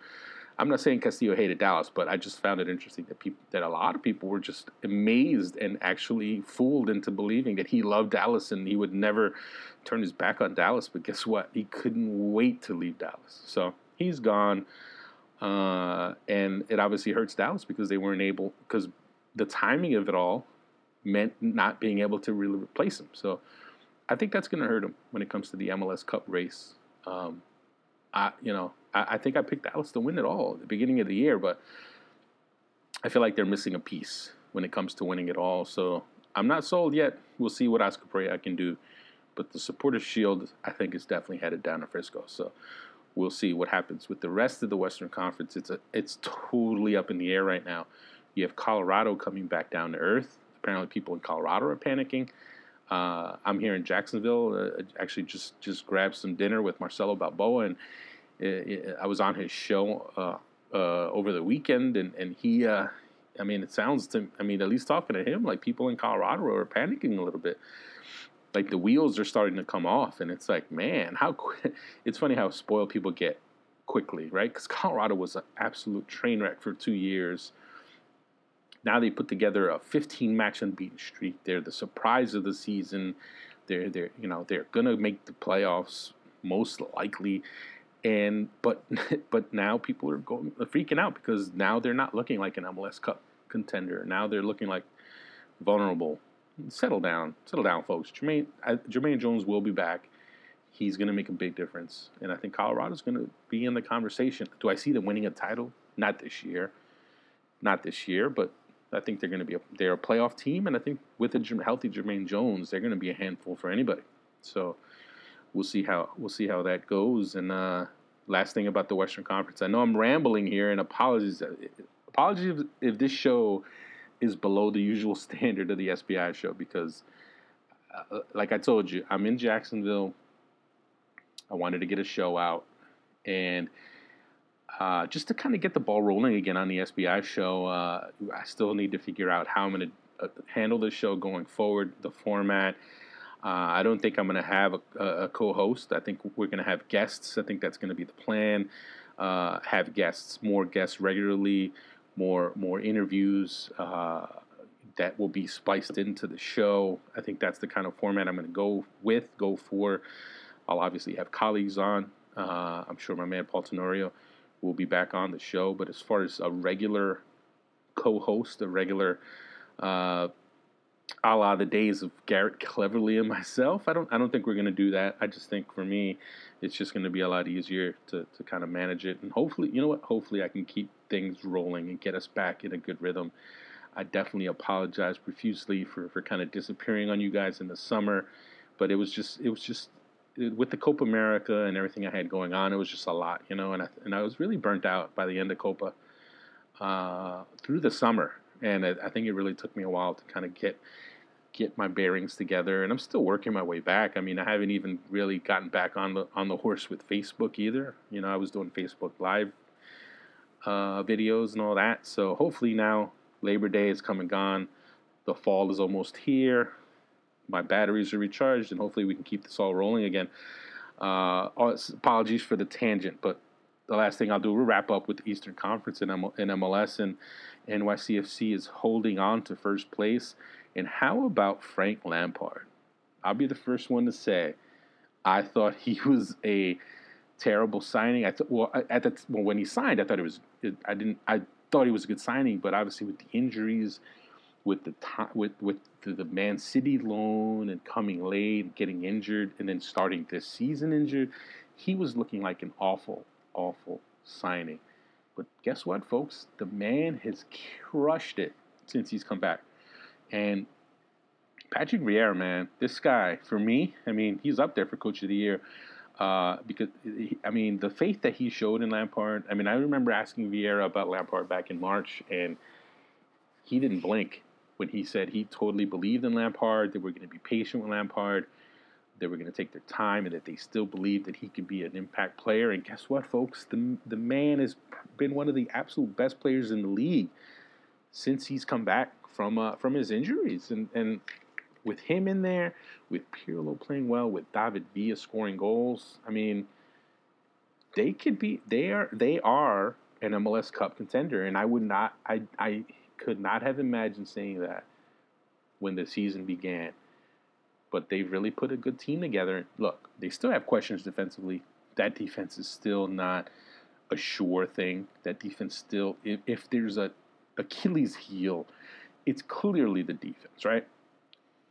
I'm not saying Castillo hated Dallas, but I just found it interesting that people that a lot of people were just amazed and actually fooled into believing that he loved Dallas and he would never turn his back on Dallas. But guess what? He couldn't wait to leave Dallas. So he's gone. Uh, and it obviously hurts Dallas because they weren't able because the timing of it all meant not being able to really replace him. So I think that's going to hurt him when it comes to the MLS Cup race. Um, I, you know, I, I, think I picked Dallas to win it all at the beginning of the year, but I feel like they're missing a piece when it comes to winning it all. So I'm not sold yet. We'll see what Oscar Pareja can do. But the Supporters Shield, I think, is definitely headed down to Frisco. So we'll see what happens with the rest of the Western Conference. It's a, it's totally up in the air right now. You have Colorado coming back down to earth. Apparently, people in Colorado are panicking. Uh, I'm here in Jacksonville. Uh, actually, just just grabbed some dinner with Marcelo Balboa, and it, it, I was on his show uh, uh over the weekend, and and he, uh, I mean, it sounds to, I mean, at least talking to him, like people in Colorado are panicking a little bit. Like the wheels are starting to come off, and it's like, man, how. It's funny how spoiled people get quickly, right? Because Colorado was an absolute train wreck for two years. Now they put together a 15 match unbeaten streak. They're the surprise of the season. They're they're you know they're gonna make the playoffs most likely, and but but now people are going freaking out because now they're not looking like an MLS Cup contender. Now they're looking like vulnerable. Settle down, settle down, folks. Jermaine Jermaine Jones will be back. He's going to make a big difference, and I think Colorado's going to be in the conversation. Do I see them winning a title? Not this year, not this year, but I think they're going to be a, they're a playoff team, and I think with a healthy Jermaine Jones, they're going to be a handful for anybody. So we'll see how we'll see how that goes. And uh, last thing about the Western Conference, I know I'm rambling here, and apologies apologies if, if this show is below the usual standard of the SBI show because, uh, like I told you, I'm in Jacksonville. I wanted to get a show out, and uh, just to kind of get the ball rolling again on the SBI show, uh, I still need to figure out how I'm going to uh, handle this show going forward, the format. Uh, I don't think I'm going to have a, a, co-host. I think we're going to have guests. I think that's going to be the plan. Uh, have guests, more guests regularly, more more interviews that will be spliced into the show. I think that's the kind of format I'm going to go with, go for. I'll obviously have colleagues on. I'm sure my man Paul Tenorio will be back on the show. But as far as a regular co-host, a regular uh, a la the days of Garrett Cleverly and myself, I don't I don't think we're gonna do that. I just think for me, it's just gonna be a lot easier to, to kind of manage it. And hopefully, you know what? Hopefully, I can keep things rolling and get us back in a good rhythm. I definitely apologize profusely for, for kind of disappearing on you guys in the summer, but it was just it was just with the Copa America and everything I had going on, it was just a lot, you know, and I, and I was really burnt out by the end of Copa uh, through the summer, and I, I think it really took me a while to kind of get get my bearings together, and I'm still working my way back. I mean, I haven't even really gotten back on the on the horse with Facebook either. You know, I was doing Facebook Live uh, videos and all that, so hopefully now Labor Day is come and gone. The fall is almost here my batteries are recharged, and hopefully we can keep this all rolling again. Uh, apologies for the tangent, but the last thing I'll do, we'll wrap up with the Eastern Conference in, M- MLS, and NYCFC is holding on to first place. And how about Frank Lampard? I'll be the first one to say, I thought he was a terrible signing. I thought, well, at the well, when he signed, I thought it was, it, I didn't, I thought he was a good signing, but obviously with the injuries with the time with with the, the Man City loan and coming late, getting injured, and then starting this season injured, he was looking like an awful, awful signing. But guess what, folks? The man has crushed it since he's come back. And Patrick Vieira, man, this guy, for me, I mean, he's up there for Coach of the Year. Uh, because I mean, the faith that he showed in Lampard. I mean, I remember asking Vieira about Lampard back in March, and he didn't blink when he said he totally believed in Lampard, that we're going to be patient with Lampard, they were going to take their time, and that they still believe that he could be an impact player. And guess what, folks? The, the man has been one of the absolute best players in the league since he's come back from uh, from his injuries. And, and with him in there, with Pirlo playing well, with David Villa scoring goals, I mean, they could be. They are. They are an MLS Cup contender, and I would not. I I could not have imagined saying that when the season began. But they've really put a good team together. Look, they still have questions defensively. That defense is still not a sure thing. That defense still, if, if there's a Achilles heel, it's clearly the defense, right?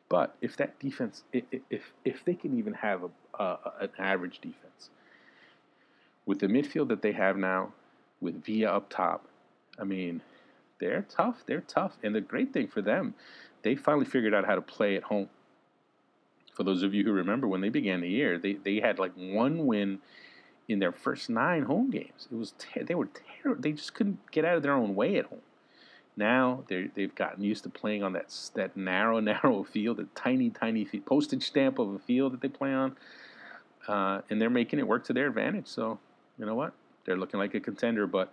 But if that defense, if if they can even have a, a, an average defense with the midfield that they have now, with Villa up top, I mean, they're tough. They're tough, and the great thing for them, they finally figured out how to play at home. For those of you who remember when they began the year, they they had like one win in their first nine home games. It was ter- they were terrible. They just couldn't get out of their own way at home. Now they they've gotten used to playing on that that narrow, narrow field, a tiny, tiny postage stamp of a field that they play on, uh, and they're making it work to their advantage. So you know what? They're looking like a contender, but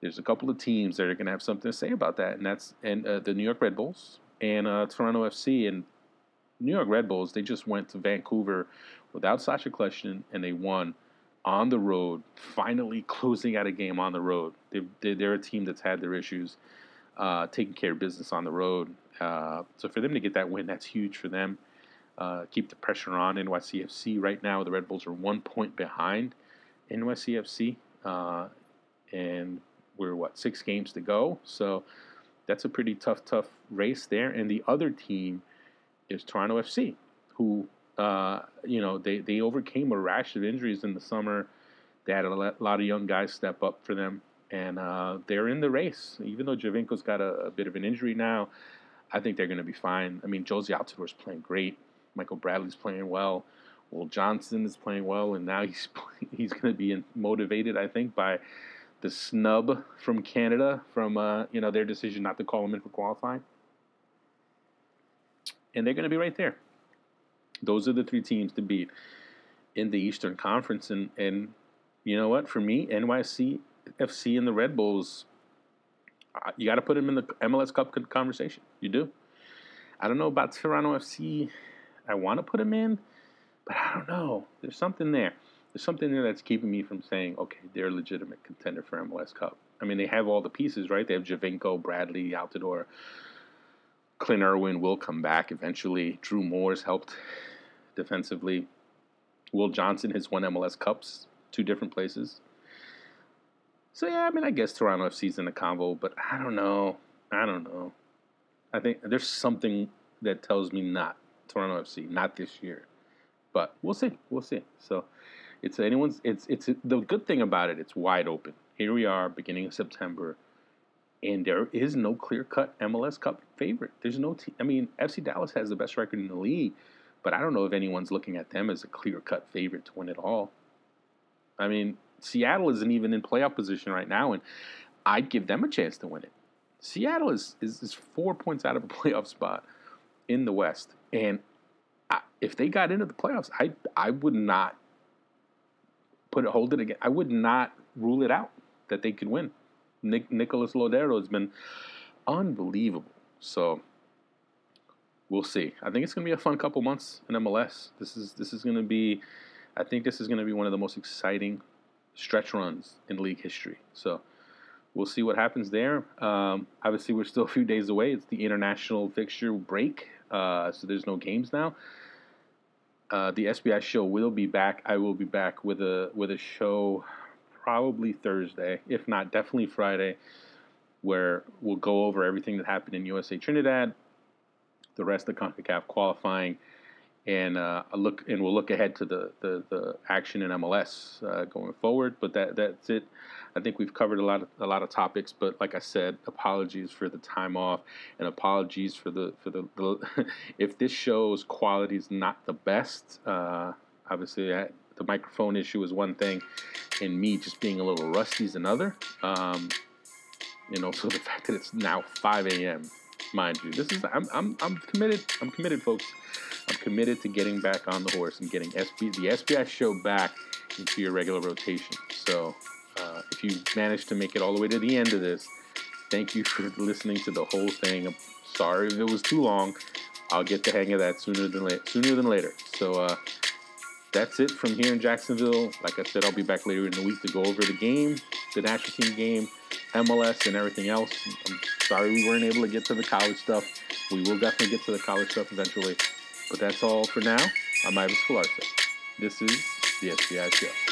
there's a couple of teams that are going to have something to say about that, and that's and uh, the New York Red Bulls and uh, Toronto FC and New York Red Bulls. They just went to Vancouver without Sacha Kljestan, and they won on the road. Finally, closing out a game on the road. They, they, are a team that's had their issues uh, taking care of business on the road. Uh, so for them to get that win, that's huge for them. Uh, keep the pressure on NYCFC. Right now, the Red Bulls are one point behind NYCFC, uh, and we're what six games to go. So that's a pretty tough, tough race there. And the other team is Toronto FC, who uh, you know they they overcame a rash of injuries in the summer. They had a lot of young guys step up for them and uh, they're in the race. Even though Giovinco's got a, a bit of an injury now, I think they're going to be fine. I mean, Jozy Altidore's playing great. Michael Bradley's playing well. Will Johnson is playing well, and now he's he's going to be motivated, I think, by the snub from Canada from uh, you know their decision not to call him in for qualifying, and they're going to be right there. Those are the three teams to beat in the Eastern Conference, and and you know what? For me, NYC FC and the Red Bulls, you got to put them in the MLS Cup conversation. You do. I don't know about Toronto FC. I want to put them in, but I don't know. There's something there. There's something there that's keeping me from saying, okay, they're a legitimate contender for MLS Cup. I mean, they have all the pieces, right? They have Giovinco, Bradley, Altidore. Clint Irwin will come back eventually. Drew Moor's helped defensively. Will Johnson has won MLS Cups, two different places. So yeah, I mean, I guess Toronto FC's in the convo, but I don't know. I don't know. I think there's something that tells me not Toronto FC, not this year. But we'll see. We'll see. So it's anyone's. It's it's the good thing about it. It's wide open. Here we are, beginning of September, and there is no clear cut MLS Cup favorite. There's no. Te- I mean, FC Dallas has the best record in the league, but I don't know if anyone's looking at them as a clear cut favorite to win it all. I mean, Seattle isn't even in playoff position right now, and I'd give them a chance to win it. Seattle is, is, is four points out of a playoff spot in the West, and I, if they got into the playoffs, I I would not put it hold it again. I would not rule it out that they could win. Nick, Nicolas Lodeiro has been unbelievable. So we'll see. I think it's going to be a fun couple months in MLS. This is this is going to be. I think this is going to be one of the most exciting stretch runs in league history. So we'll see what happens there. Um, obviously, we're still a few days away. It's the international fixture break, uh, so there's no games now. Uh, the SBI show will be back. I will be back with a with a show probably Thursday, if not definitely Friday, where we'll go over everything that happened in USA Trinidad, the rest of the CONCACAF qualifying, and uh, look and we'll look ahead to the the, the action in MLS uh, going forward. But that that's it. I think we've covered a lot of a lot of topics. But like I said, apologies for the time off, and apologies for the for the, the if this show's quality is not the best. Uh, obviously, I, the microphone issue is one thing, and me just being a little rusty is another. Um, you know, so the fact that it's now 5 a.m. Mind you, this is I'm I'm I'm committed. I'm committed, folks. I'm committed to getting back on the horse and getting SB, the SBI show back into your regular rotation. So uh, if you managed to make it all the way to the end of this, thank you for listening to the whole thing. I'm sorry if it was too long. I'll get the hang of that sooner than la- sooner than later. So uh, that's it from here in Jacksonville. Like I said, I'll be back later in the week to go over the game, the national team game, MLS, and everything else. I'm sorry we weren't able to get to the college stuff. We will definitely get to the college stuff eventually. But that's all for now. I'm Ives Galarcep. This is the SBI Show.